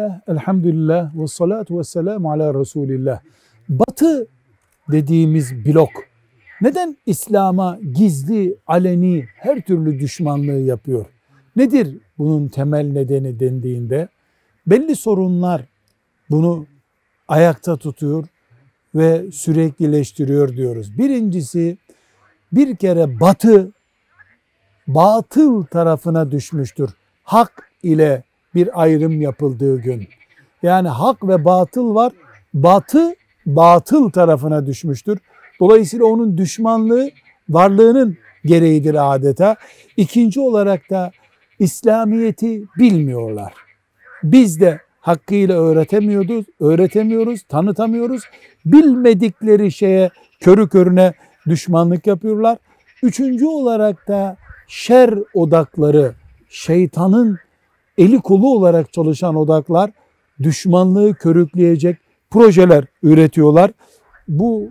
Bismillah, elhamdülillah ve salatu ve selamu ala Resulillah. Batı dediğimiz blok neden İslam'a gizli, aleni her türlü düşmanlığı yapıyor? Nedir bunun temel nedeni dendiğinde belli sorunlar bunu ayakta tutuyor ve süreklileştiriyor diyoruz. Birincisi bir kere batı batıl tarafına düşmüştür. Hak ile bir ayrım yapıldığı gün. Yani hak ve batıl var. Batı batıl tarafına düşmüştür. Dolayısıyla onun düşmanlığı varlığının gereğidir adeta. İkinci olarak da İslamiyeti bilmiyorlar. Biz de hakkıyla öğretemiyoruz, öğretemiyoruz, tanıtamıyoruz. Bilmedikleri şeye körü körüne düşmanlık yapıyorlar. Üçüncü olarak da şer odakları, şeytanın eli kolu olarak çalışan odaklar düşmanlığı körükleyecek projeler üretiyorlar. Bu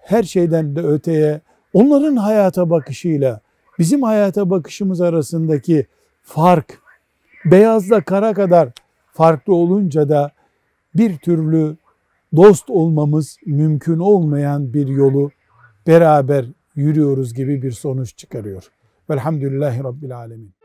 her şeyden de öteye onların hayata bakışıyla bizim hayata bakışımız arasındaki fark beyazla kara kadar farklı olunca da bir türlü dost olmamız mümkün olmayan bir yolu beraber yürüyoruz gibi bir sonuç çıkarıyor. Velhamdülillahi Rabbil Alemin.